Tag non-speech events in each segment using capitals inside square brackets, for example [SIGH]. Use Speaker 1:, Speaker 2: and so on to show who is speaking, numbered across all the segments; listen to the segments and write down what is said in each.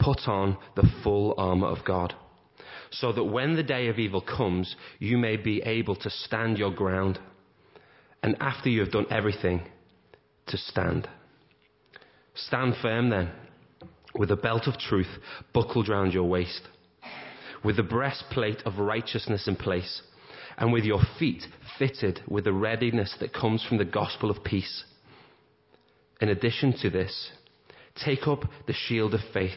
Speaker 1: put on the full armour of God, so that when the day of evil comes, you may be able to stand your ground, and after you have done everything, to stand. Stand firm then, with a belt of truth buckled round your waist, with the breastplate of righteousness in place, and with your feet fitted with the readiness that comes from the gospel of peace. In addition to this, take up the shield of faith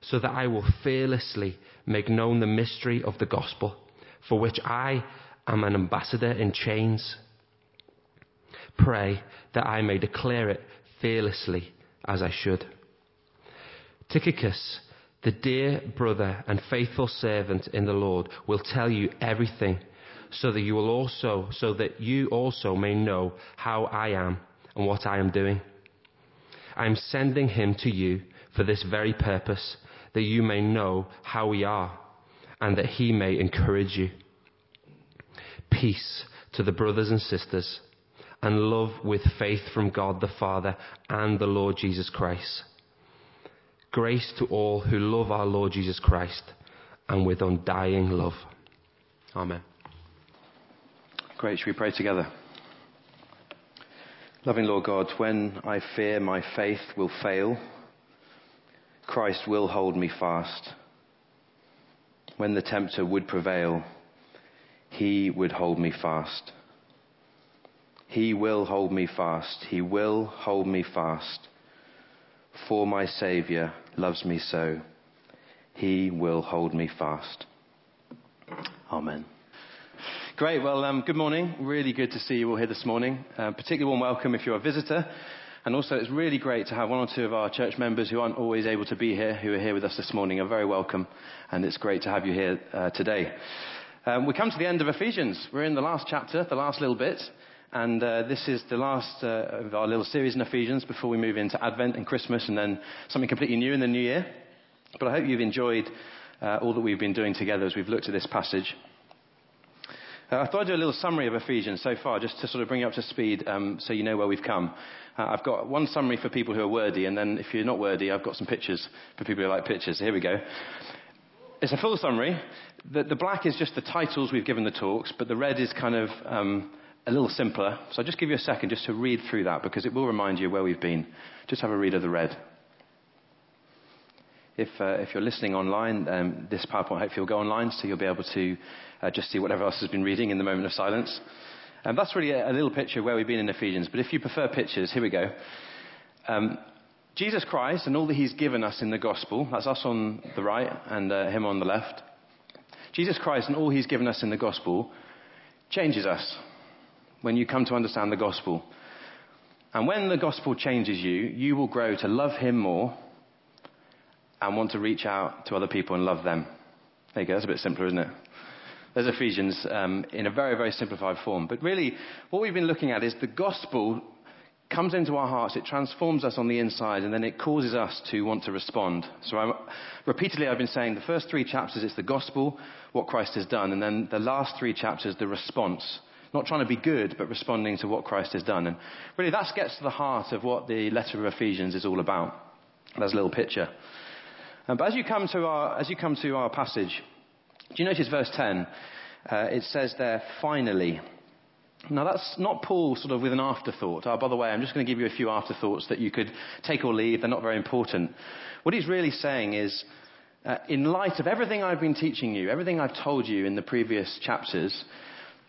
Speaker 1: so that I will fearlessly make known the mystery of the gospel, for which I am an ambassador in chains. Pray that I may declare it fearlessly as I should. Tychicus, the dear brother and faithful servant in the Lord, will tell you everything so that you will also so that you also may know how I am and what I am doing. I am sending him to you for this very purpose that you may know how we are, and that he may encourage you. Peace to the brothers and sisters, and love with faith from God the Father and the Lord Jesus Christ. Grace to all who love our Lord Jesus Christ and with undying love. Amen.
Speaker 2: Great. Should we pray together? Loving Lord God, when I fear my faith will fail, Christ will hold me fast. When the tempter would prevail, he would hold me fast. He will hold me fast. He will hold me fast. For my Saviour loves me so. He will hold me fast. Amen. Great. Well, um, good morning. Really good to see you all here this morning. Uh, particularly warm welcome if you're a visitor. And also, it's really great to have one or two of our church members who aren't always able to be here, who are here with us this morning, are very welcome. And it's great to have you here uh, today. Um, we come to the end of Ephesians. We're in the last chapter, the last little bit. And uh, this is the last uh, of our little series in Ephesians before we move into Advent and Christmas and then something completely new in the new year. But I hope you've enjoyed uh, all that we've been doing together as we've looked at this passage. Uh, I thought I'd do a little summary of Ephesians so far, just to sort of bring you up to speed um, so you know where we've come. Uh, I've got one summary for people who are wordy, and then if you're not wordy, I've got some pictures for people who like pictures. Here we go. It's a full summary. The, the black is just the titles we've given the talks, but the red is kind of um, a little simpler. So I'll just give you a second just to read through that because it will remind you where we've been. Just have a read of the red. If, uh, if you're listening online, um, this PowerPoint hopefully will go online so you'll be able to uh, just see whatever else has been reading in the moment of silence. And that's really a, a, little picture of where we've been in Ephesians. But if you prefer pictures, here we go. Um, Jesus Christ and all that he's given us in the gospel, that's us on the right and uh, him on the left. Jesus Christ and all he's given us in the gospel changes us when you come to understand the gospel. And when the gospel changes you, you will grow to love him more and want to reach out to other people and love them. There you go. That's a bit simpler, isn't it? There's Ephesians um, in a very, very simplified form. But really, what we've been looking at is the gospel comes into our hearts, it transforms us on the inside, and then it causes us to want to respond. So I'm, repeatedly I've been saying the first three chapters, it's the gospel, what Christ has done, and then the last three chapters, the response. Not trying to be good, but responding to what Christ has done. And really that gets to the heart of what the letter of Ephesians is all about. That's a little picture. Um, but as you come to our, as you come to our passage, do you notice verse 10? Uh, it says there, finally. Now, that's not Paul sort of with an afterthought. Oh, by the way, I'm just going to give you a few afterthoughts that you could take or leave. They're not very important. What he's really saying is, uh, in light of everything I've been teaching you, everything I've told you in the previous chapters,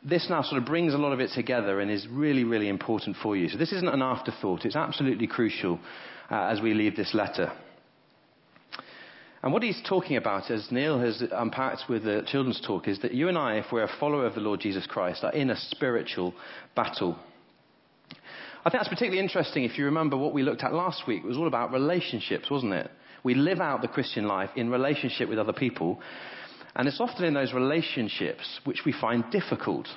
Speaker 2: this now sort of brings a lot of it together and is really, really important for you. So this isn't an afterthought. It's absolutely crucial uh, as we leave this letter. And what he's talking about, as Neil has unpacked with the children's talk, is that you and I, if we're a follower of the Lord Jesus Christ, are in a spiritual battle. I think that's particularly interesting if you remember what we looked at last week. It was all about relationships, wasn't it? We live out the Christian life in relationship with other people. And it's often in those relationships which we find difficult.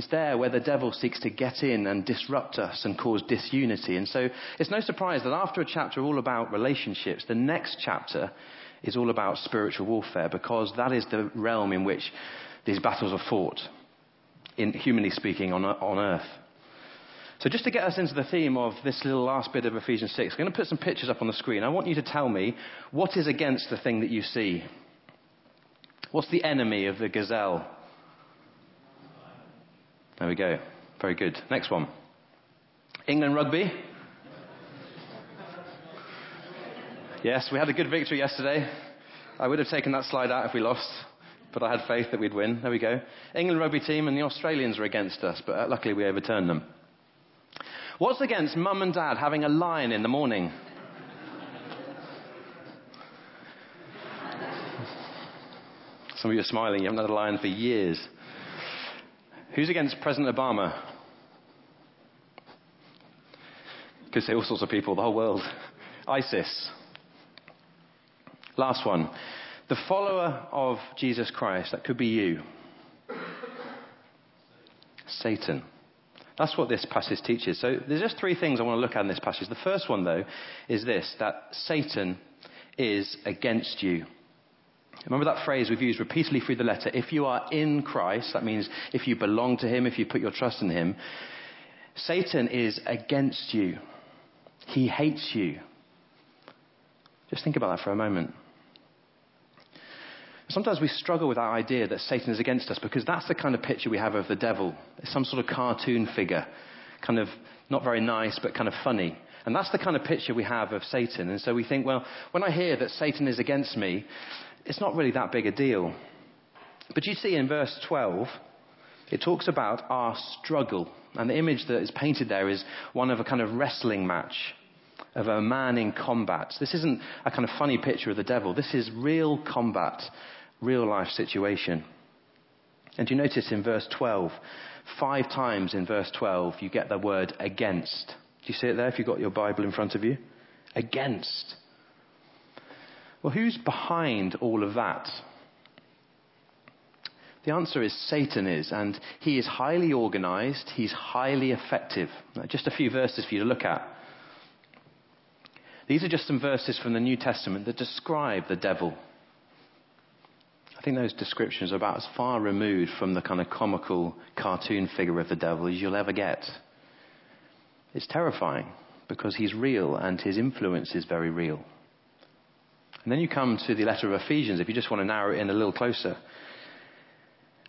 Speaker 2: It's there where the devil seeks to get in and disrupt us and cause disunity. And so it's no surprise that after a chapter all about relationships, the next chapter is all about spiritual warfare because that is the realm in which these battles are fought, in, humanly speaking, on, on earth. So just to get us into the theme of this little last bit of Ephesians 6, I'm going to put some pictures up on the screen. I want you to tell me what is against the thing that you see. What's the enemy of the gazelle? There we go. Very good. Next one. England rugby. Yes, we had a good victory yesterday. I would have taken that slide out if we lost, but I had faith that we'd win. There we go. England rugby team and the Australians were against us, but uh, luckily we overturned them. What's against mum and dad having a lion in the morning? Some of you are smiling. You haven't had a lion for years. Who's against President Obama? Could say all sorts of people, the whole world. [LAUGHS] ISIS. Last one. The follower of Jesus Christ, that could be you. Satan. That's what this passage teaches. So there's just three things I want to look at in this passage. The first one, though, is this that Satan is against you. Remember that phrase we've used repeatedly through the letter. If you are in Christ, that means if you belong to Him, if you put your trust in Him, Satan is against you. He hates you. Just think about that for a moment. Sometimes we struggle with that idea that Satan is against us because that's the kind of picture we have of the devil. It's some sort of cartoon figure, kind of not very nice, but kind of funny. And that's the kind of picture we have of Satan. And so we think, well, when I hear that Satan is against me, it's not really that big a deal. But you see in verse 12, it talks about our struggle. And the image that is painted there is one of a kind of wrestling match, of a man in combat. This isn't a kind of funny picture of the devil. This is real combat, real life situation. And you notice in verse 12, five times in verse 12, you get the word against. Do you see it there if you've got your Bible in front of you? Against. Well, who's behind all of that? The answer is Satan is, and he is highly organized, he's highly effective. Just a few verses for you to look at. These are just some verses from the New Testament that describe the devil. I think those descriptions are about as far removed from the kind of comical cartoon figure of the devil as you'll ever get. It's terrifying because he's real and his influence is very real. And then you come to the letter of Ephesians, if you just want to narrow it in a little closer.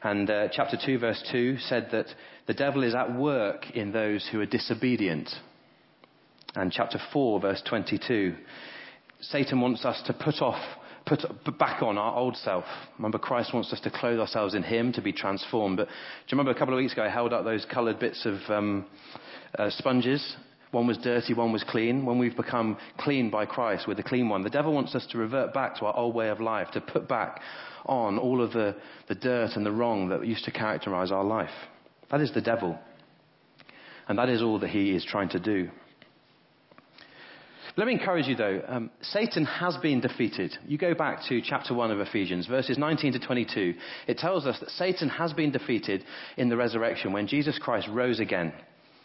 Speaker 2: And uh, chapter 2, verse 2 said that the devil is at work in those who are disobedient. And chapter 4, verse 22, Satan wants us to put off, put back on our old self. Remember, Christ wants us to clothe ourselves in Him to be transformed. But do you remember a couple of weeks ago I held up those coloured bits of um, uh, sponges one was dirty, one was clean. When we've become clean by Christ, we're the clean one. The devil wants us to revert back to our old way of life, to put back on all of the, the dirt and the wrong that used to characterize our life. That is the devil. And that is all that he is trying to do. Let me encourage you though, um, Satan has been defeated. You go back to chapter 1 of Ephesians, verses 19 to 22. It tells us that Satan has been defeated in the resurrection when Jesus Christ rose again.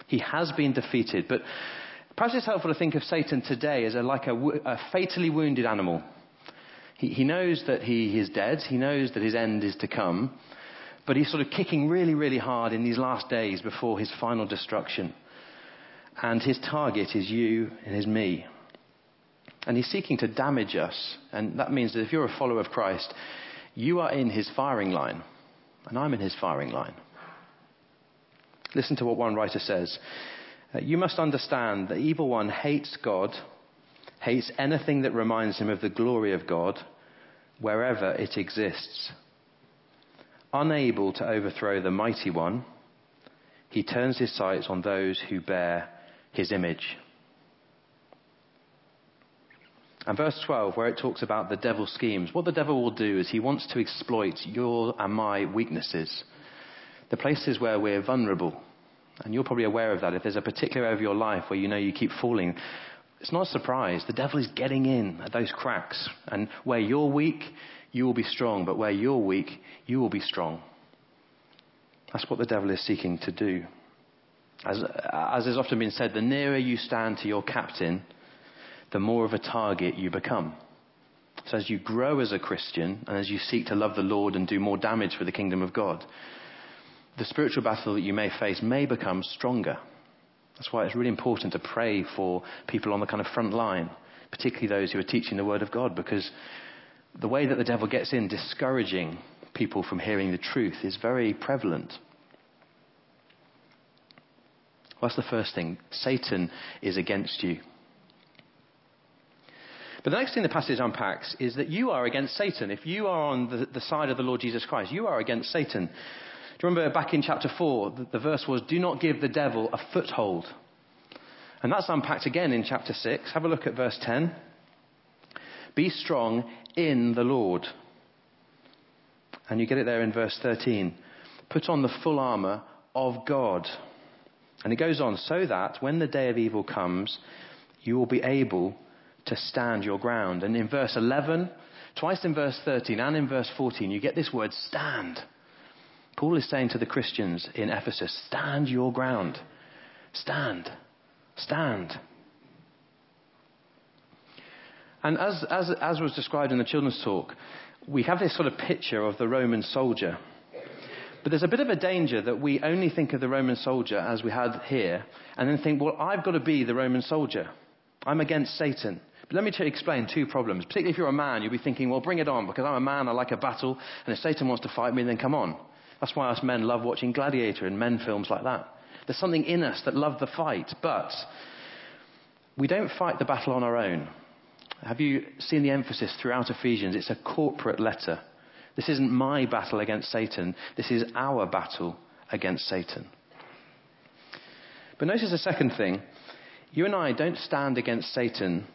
Speaker 2: He has been defeated. But perhaps it's helpful to think of Satan today as a, like a, a fatally wounded animal. He, he knows that he is dead. He knows that his end is to come. But he's sort of kicking really, really hard in these last days before his final destruction. And his target is you and is me. And he's seeking to damage us. And that means that if you're a follower of Christ, you are in his firing line. And I'm in his firing line. Listen to what one writer says. Uh, you must understand the evil one hates God, hates anything that reminds him of the glory of God, wherever it exists. Unable to overthrow the mighty one, he turns his sights on those who bear his image. And verse 12, where it talks about the devil's schemes, what the devil will do is he wants to exploit your and my weaknesses, the places where we're vulnerable. And you're probably aware of that. If there's a particular area of your life where you know you keep falling, it's not a surprise. The devil is getting in at those cracks. And where you're weak, you will be strong. But where you're weak, you will be strong. That's what the devil is seeking to do. As, as has often been said, the nearer you stand to your captain, the more of a target you become. So as you grow as a Christian and as you seek to love the Lord and do more damage for the kingdom of God, the spiritual battle that you may face may become stronger. That's why it's really important to pray for people on the kind of front line, particularly those who are teaching the Word of God, because the way that the devil gets in discouraging people from hearing the truth is very prevalent. Well, that's the first thing. Satan is against you. But the next thing the passage unpacks is that you are against Satan. If you are on the, the side of the Lord Jesus Christ, you are against Satan. Do you remember back in chapter 4, the, the verse was, Do not give the devil a foothold. And that's unpacked again in chapter 6. Have a look at verse 10. Be strong in the Lord. And you get it there in verse 13. Put on the full armour of God. And it goes on, so that when the day of evil comes, you will be able to stand your ground. And in verse 11, twice in verse 13 and in verse 14, you get this word stand. Paul is saying to the Christians in Ephesus, stand your ground. Stand. Stand. And as, as, as was described in the children's talk, we have this sort of picture of the Roman soldier. But there's a bit of a danger that we only think of the Roman soldier as we had here, and then think, well, I've got to be the Roman soldier. I'm against Satan. But let me explain two problems. Particularly if you're a man, you'll be thinking, well, bring it on, because I'm a man, I like a battle, and if Satan wants to fight me, then come on. That's why us men love watching Gladiator and men films like that. There's something in us that love the fight, but we don't fight the battle on our own. Have you seen the emphasis throughout Ephesians? It's a corporate letter. This isn't my battle against Satan, this is our battle against Satan. But notice the second thing. You and I don't stand against Satan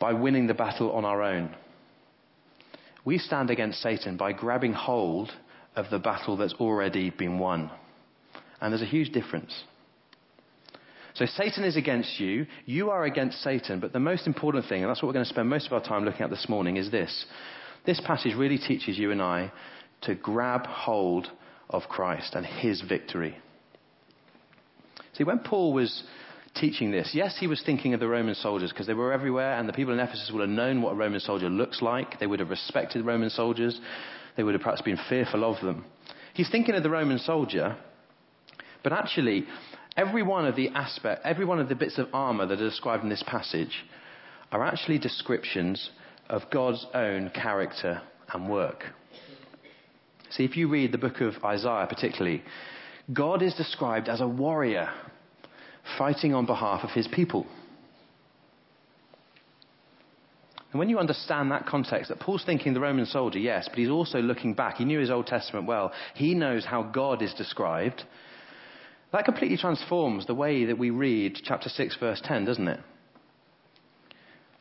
Speaker 2: by winning the battle on our own. We stand against Satan by grabbing hold of the battle that's already been won. And there's a huge difference. So Satan is against you, you are against Satan, but the most important thing, and that's what we're going to spend most of our time looking at this morning, is this. This passage really teaches you and I to grab hold of Christ and his victory. See, when Paul was teaching this. Yes, he was thinking of the Roman soldiers because they were everywhere, and the people in Ephesus would have known what a Roman soldier looks like. They would have respected Roman soldiers. They would have perhaps been fearful of them. He's thinking of the Roman soldier, but actually, every one of the aspect, every one of the bits of armor that are described in this passage are actually descriptions of God's own character and work. See, if you read the book of Isaiah particularly, God is described as a warrior fighting on behalf of his people. And when you understand that context, that Paul's thinking the Roman soldier, yes, but he's also looking back. He knew his Old Testament well. He knows how God is described. That completely transforms the way that we read chapter 6, verse 10, doesn't it?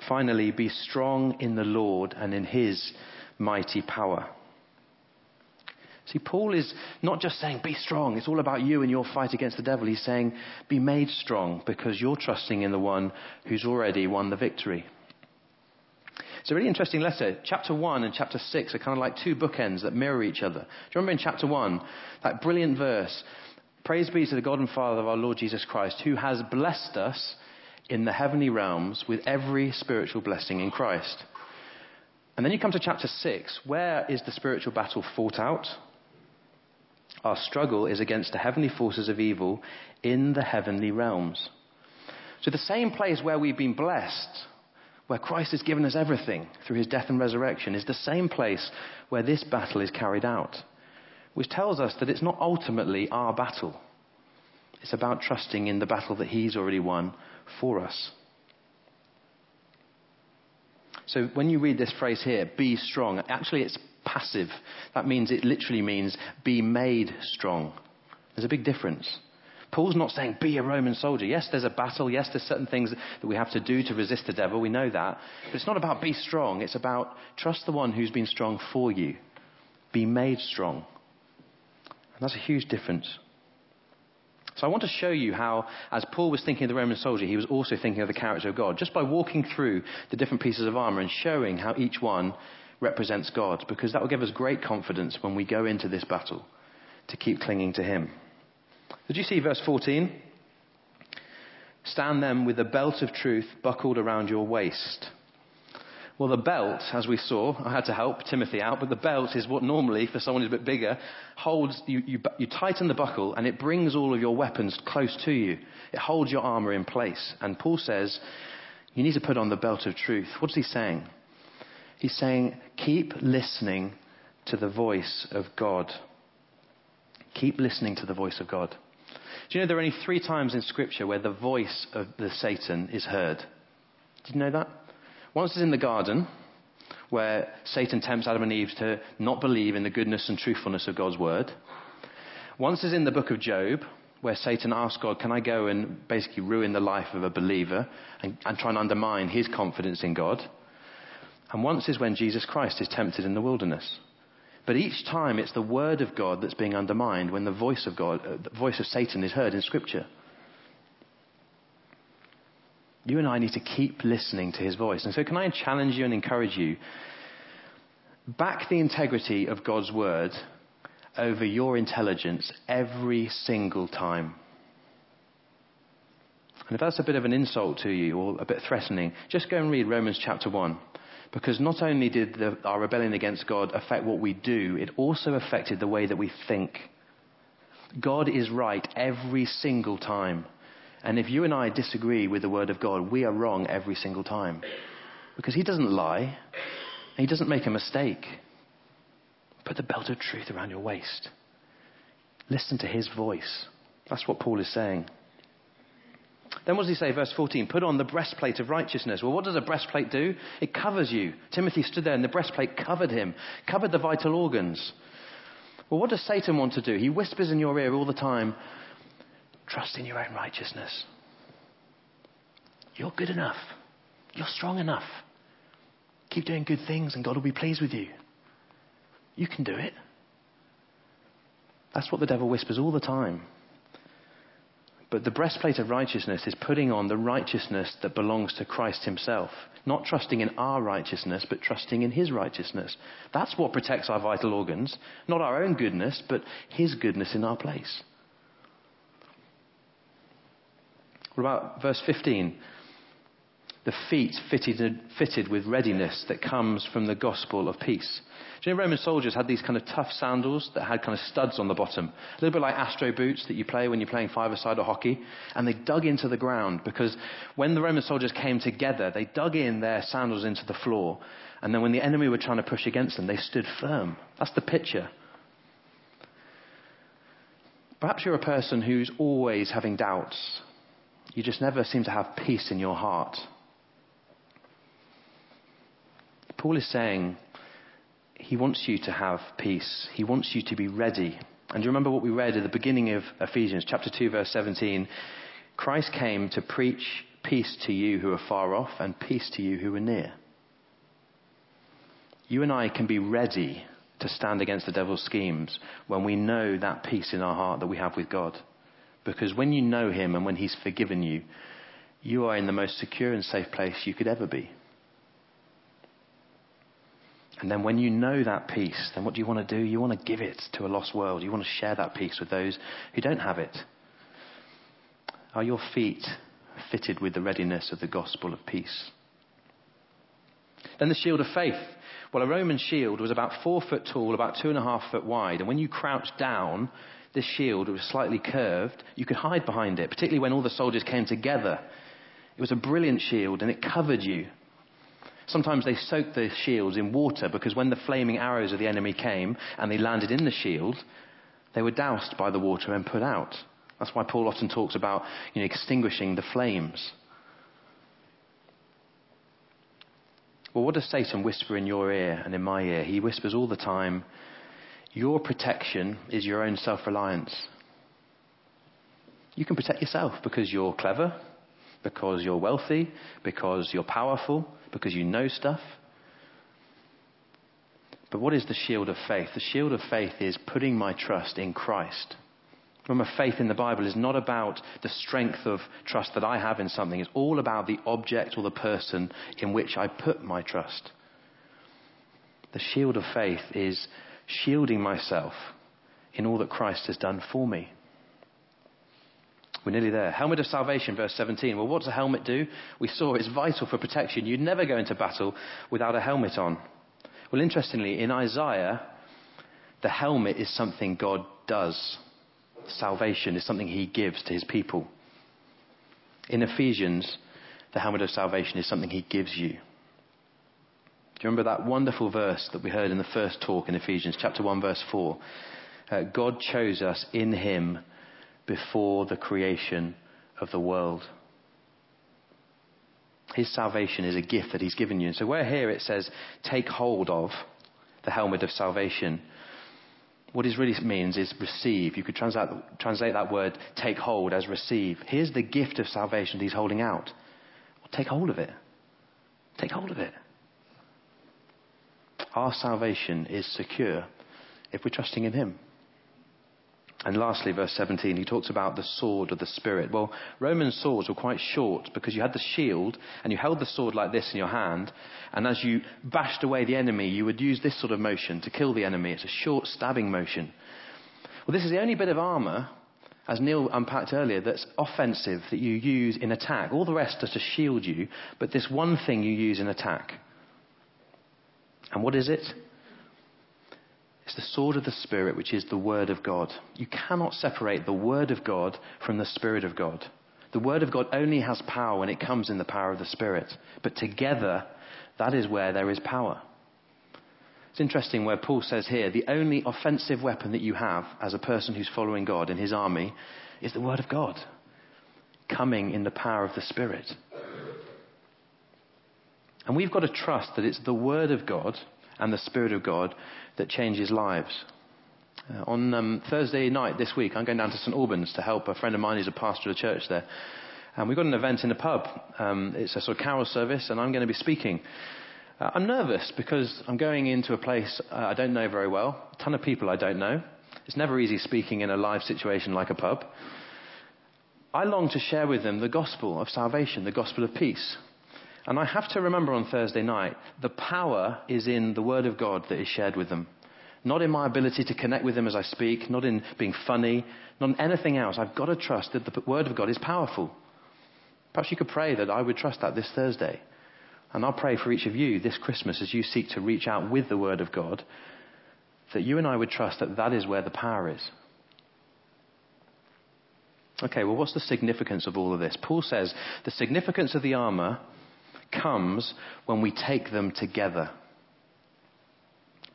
Speaker 2: Finally, be strong in the Lord and in his mighty power. See, Paul is not just saying, be strong. It's all about you and your fight against the devil. He's saying, be made strong because you're trusting in the one who's already won the victory. It's a really interesting letter. Chapter 1 and chapter 6 are kind of like two bookends that mirror each other. Do you remember in chapter 1, that brilliant verse, Praise be to the God and Father of our Lord Jesus Christ, who has blessed us in the heavenly realms with every spiritual blessing in Christ. And then you come to chapter 6. Where is the spiritual battle fought out? Our struggle is against the heavenly forces of evil in the heavenly realms. So, the same place where we've been blessed, where Christ has given us everything through his death and resurrection, is the same place where this battle is carried out. which tells us that it's not ultimately our battle. It's about trusting in the battle that He's already won for us. So when you read this phrase here, be strong, actually it's passive. That means it literally means be made strong. There's a big difference. Paul's not saying be a Roman soldier. Yes, there's a battle. Yes, there's certain things that we have to do to resist the devil. We know that. But it's not about be strong. It's about trust the one who's been strong for you. Be made strong. And that's a huge difference. So I want to show you how, as Paul was thinking of the Roman soldier, he was also thinking of the character of God, just by walking through the different pieces of armor and showing how each one represents God, because that will give us great confidence when we go into this battle to keep clinging to him. Did you see verse 14? Stand then with the belt of truth buckled around your waist. Well, the belt, as we saw, I had to help Timothy out, but the belt is what normally, for someone who's a bit bigger, holds, you, you, you tighten the buckle and it brings all of your weapons close to you. It holds your armor in place. And Paul says, you need to put on the belt of truth. What's he saying? He's saying, keep listening to the voice of God. Keep listening to the voice of God. Do you know there are only three times in Scripture where the voice of the Satan is heard? Did you know that? Once is in the garden, where Satan tempts Adam and Eve to not believe in the goodness and truthfulness of God's word. Once is in the book of Job, where Satan asks God, Can I go and basically ruin the life of a believer and, and try and undermine his confidence in God? And once is when Jesus Christ is tempted in the wilderness. But each time it's the word of God that's being undermined when the voice of God, uh, the voice of Satan is heard in Scripture. You and I need to keep listening to his voice. And so, can I challenge you and encourage you? Back the integrity of God's word over your intelligence every single time. And if that's a bit of an insult to you or a bit threatening, just go and read Romans chapter 1. Because not only did the, our rebellion against God affect what we do, it also affected the way that we think. God is right every single time. And if you and I disagree with the Word of God, we are wrong every single time. Because He doesn't lie, He doesn't make a mistake. Put the belt of truth around your waist. Listen to His voice. That's what Paul is saying. Then what does he say, verse 14? Put on the breastplate of righteousness. Well, what does a breastplate do? It covers you. Timothy stood there and the breastplate covered him, covered the vital organs. Well, what does Satan want to do? He whispers in your ear all the time trust in your own righteousness. You're good enough. You're strong enough. Keep doing good things and God will be pleased with you. You can do it. That's what the devil whispers all the time. But the breastplate of righteousness is putting on the righteousness that belongs to Christ himself. Not trusting in our righteousness, but trusting in his righteousness. That's what protects our vital organs. Not our own goodness, but his goodness in our place. What about verse 15? The feet fitted, fitted with readiness that comes from the gospel of peace. Do you know Roman soldiers had these kind of tough sandals that had kind of studs on the bottom? A little bit like Astro boots that you play when you're playing five-a-side or hockey. And they dug into the ground because when the Roman soldiers came together, they dug in their sandals into the floor. And then when the enemy were trying to push against them, they stood firm. That's the picture. Perhaps you're a person who's always having doubts. You just never seem to have peace in your heart. Paul is saying he wants you to have peace. He wants you to be ready. And do you remember what we read at the beginning of Ephesians, chapter 2, verse 17? Christ came to preach peace to you who are far off and peace to you who are near. You and I can be ready to stand against the devil's schemes when we know that peace in our heart that we have with God. Because when you know him and when he's forgiven you, you are in the most secure and safe place you could ever be. And then when you know that peace, then what do you want to do? You want to give it to a lost world. You want to share that peace with those who don't have it. Are your feet fitted with the readiness of the gospel of peace? Then the shield of faith. Well, a Roman shield was about four foot tall, about two and a half foot wide. And when you crouched down, this shield was slightly curved. You could hide behind it, particularly when all the soldiers came together. It was a brilliant shield and it covered you. Sometimes they soaked the shields in water because when the flaming arrows of the enemy came and they landed in the shield, They were doused by the water and put out. That's why Paul often talks about you know, extinguishing the flames. Well, what does Satan whisper in your ear and in my ear? He whispers all the time, Your protection is your own self reliance. You can protect yourself because you're clever, because you're wealthy, because you're powerful, because you know stuff. But what is the shield of faith? The shield of faith is putting my trust in Christ. Remember, faith in the Bible is not about the strength of trust that I have in something. It's all about the object or the person in which I put my trust. The shield of faith is shielding myself in all that Christ has done for me. We're nearly there. Helmet of salvation, verse 17. Well, what does a helmet do? We saw it's vital for protection. You'd never go into battle without a helmet on. Well, interestingly, in Isaiah, the helmet is something God does. Salvation is something he gives to his people. In Ephesians, the helmet of salvation is something he gives you. Do you remember that wonderful verse that we heard in the first talk in Ephesians, chapter 1, verse 4? Uh, God chose us in him before the creation of the world. His salvation is a gift that He's given you. And so, where here it says, take hold of the helmet of salvation, what it really means is receive. You could translate, translate that word take hold as receive. Here's the gift of salvation that He's holding out. Well, take hold of it. Take hold of it. Our salvation is secure if we're trusting in Him. And lastly, verse 17, he talks about the sword of the Spirit. Well, Roman swords were quite short because you had the shield and you held the sword like this in your hand. And as you bashed away the enemy, you would use this sort of motion to kill the enemy. It's a short stabbing motion. Well, this is the only bit of armor, as Neil unpacked earlier, that's offensive that you use in attack. All the rest are to shield you, but this one thing you use in attack. And what is it? It's the sword of the Spirit, which is the Word of God. You cannot separate the Word of God from the Spirit of God. The Word of God only has power when it comes in the power of the Spirit. But together, that is where there is power. It's interesting where Paul says here the only offensive weapon that you have as a person who's following God in his army is the Word of God, coming in the power of the Spirit. And we've got to trust that it's the Word of God and the Spirit of God that changes lives. Uh, on um, Thursday night this week, I'm going down to St Albans to help a friend of mine who's a pastor of a church there. And we've got an event in the pub. Um, it's a sort of carol service, and I'm going to be speaking. Uh, I'm nervous because I'm going into a place uh, I don't know very well, a ton of people I don't know. It's never easy speaking in a live situation like a pub. I long to share with them the gospel of salvation, the gospel of peace. And I have to remember on Thursday night, the power is in the Word of God that is shared with them. Not in my ability to connect with them as I speak, not in being funny, not in anything else. I've got to trust that the Word of God is powerful. Perhaps you could pray that I would trust that this Thursday. And I'll pray for each of you this Christmas as you seek to reach out with the Word of God, that you and I would trust that that is where the power is. Okay, well, what's the significance of all of this? Paul says the significance of the armour comes when we take them together.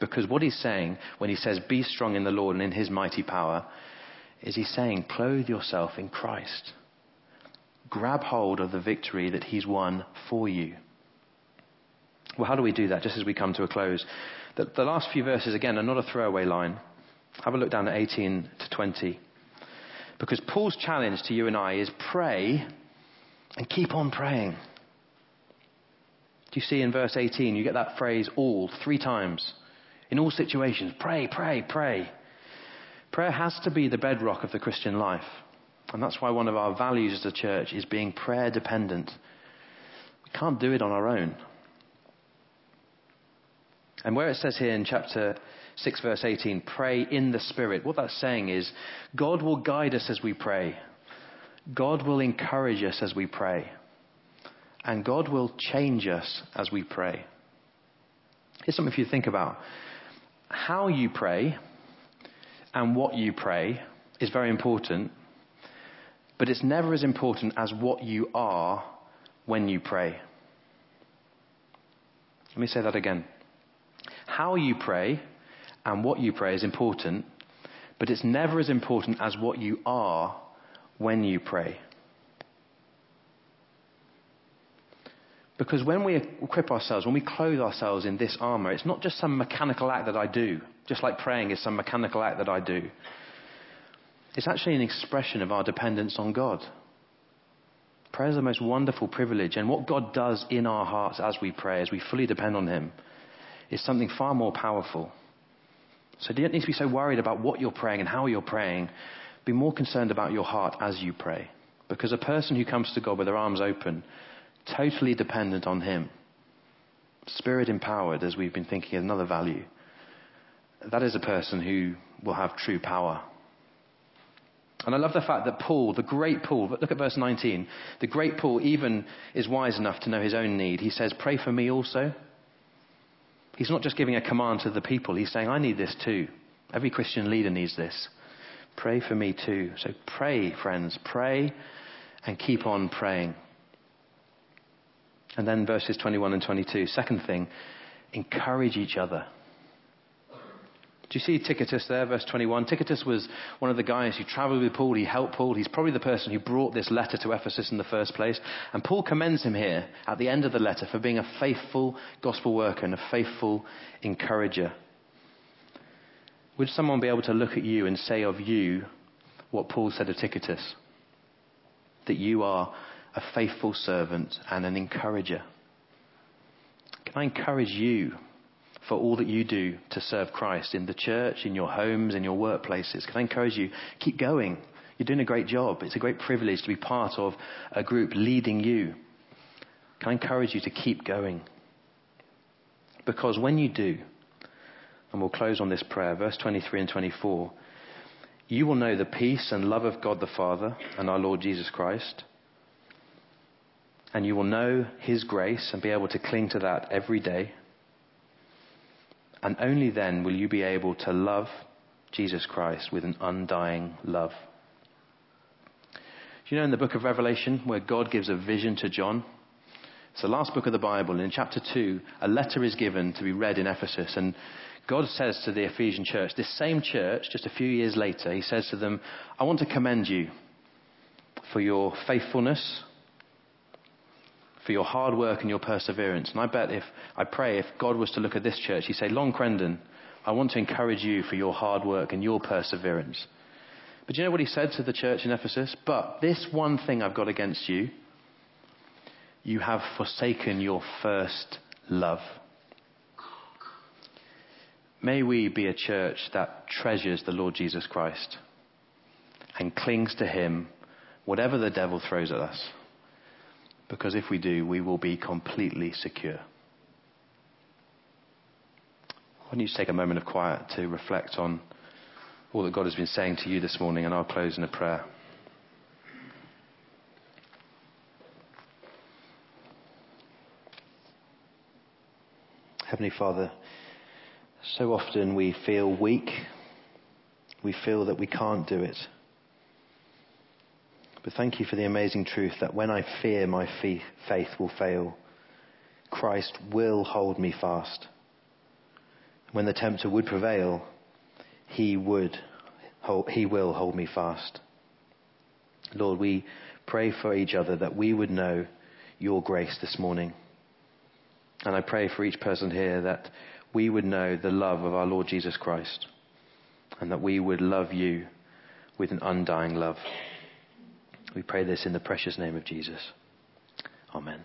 Speaker 2: Because what he's saying when he says, Be strong in the Lord and in his mighty power, is he's saying, Clothe yourself in Christ. Grab hold of the victory that he's won for you. Well, how do we do that just as we come to a close? The, the last few verses, again, are not a throwaway line. Have a look down at 18 to 20. Because Paul's challenge to you and I is pray and keep on praying. Do you see in verse 18, you get that phrase all three times. In all situations, pray, pray, pray. Prayer has to be the bedrock of the Christian life. And that's why one of our values as a church is being prayer dependent. We can't do it on our own. And where it says here in chapter 6, verse 18, pray in the Spirit, what that's saying is God will guide us as we pray, God will encourage us as we pray. And God will change us as we pray. Here's something for you to think about. How you pray and what you pray is very important, but it's never as important as what you are when you pray. Let me say that again. How you pray and what you pray is important, but it's never as important as what you are when you pray. Because when we equip ourselves, when we clothe ourselves in this armor, it's not just some mechanical act that I do, just like praying is some mechanical act that I do. It's actually an expression of our dependence on God. Prayer is the most wonderful privilege, and what God does in our hearts as we pray, as we fully depend on Him, is something far more powerful. So you don't need to be so worried about what you're praying and how you're praying. Be more concerned about your heart as you pray. Because a person who comes to God with their arms open, totally dependent on Him, spirit empowered, as we've been thinking, another value, that is a person who will have true power. And I love the fact that Paul, the great Paul, look at verse 19, the great Paul even is wise enough to know his own need. He says, Pray for me also. He's not just giving a command to the people, he's saying, I need this too. Every Christian leader needs this. Pray for me too. So pray, friends, pray and keep on praying. And then verses 21 and 22. Second thing, encourage each other. Do you see Tychicus there, verse 21? Tychicus was one of the guys who traveled with Paul. He helped Paul. He's probably the person who brought this letter to Ephesus in the first place. And Paul commends him here at the end of the letter for being a faithful gospel worker and a faithful encourager. Would someone be able to look at you and say of you what Paul said of Tychicus? That you are a faithful servant and an encourager. Can I encourage you for all that you do to serve Christ in the church, in your homes, in your workplaces? Can I encourage you? Keep going. You're doing a great job. It's a great privilege to be part of a group leading you. Can I encourage you to keep going? Because when you do, and we'll close on this prayer, verse 23 and 24, you will know the peace and love of God the Father and our Lord Jesus Christ and you will know His grace and be able to cling to that every day. And only then will you be able to love Jesus Christ with an undying love. Do you know in the book of Revelation where God gives a vision to John? It's the last book of the Bible. In chapter 2, a letter is given to be read in Ephesus. And God says to the Ephesian church, this same church, just a few years later, He says to them, I want to commend you for your faithfulness for your hard work and your perseverance. And I bet if, I pray if God was to look at this church, he'd say, Long Crendon, I want to encourage you for your hard work and your perseverance. But do you know what he said to the church in Ephesus? But this one thing I've got against you, you have forsaken your first love. May we be a church that treasures the Lord Jesus Christ and clings to him whatever the devil throws at us. Because if we do, we will be completely secure. Why don't you take a moment of quiet to reflect on all that God has been saying to you this morning, and I'll close in a prayer. Heavenly Father, so often we feel weak. We feel that we can't do it. But thank you for the amazing truth that when I fear, my faith will fail. Christ will hold me fast. When the tempter would prevail, he would, hold, he will hold me fast. Lord, we pray for each other that we would know your grace this morning. And I pray for each person here that we would know the love of our Lord Jesus Christ and that we would love you with an undying love. We pray this in the precious name of Jesus. Amen.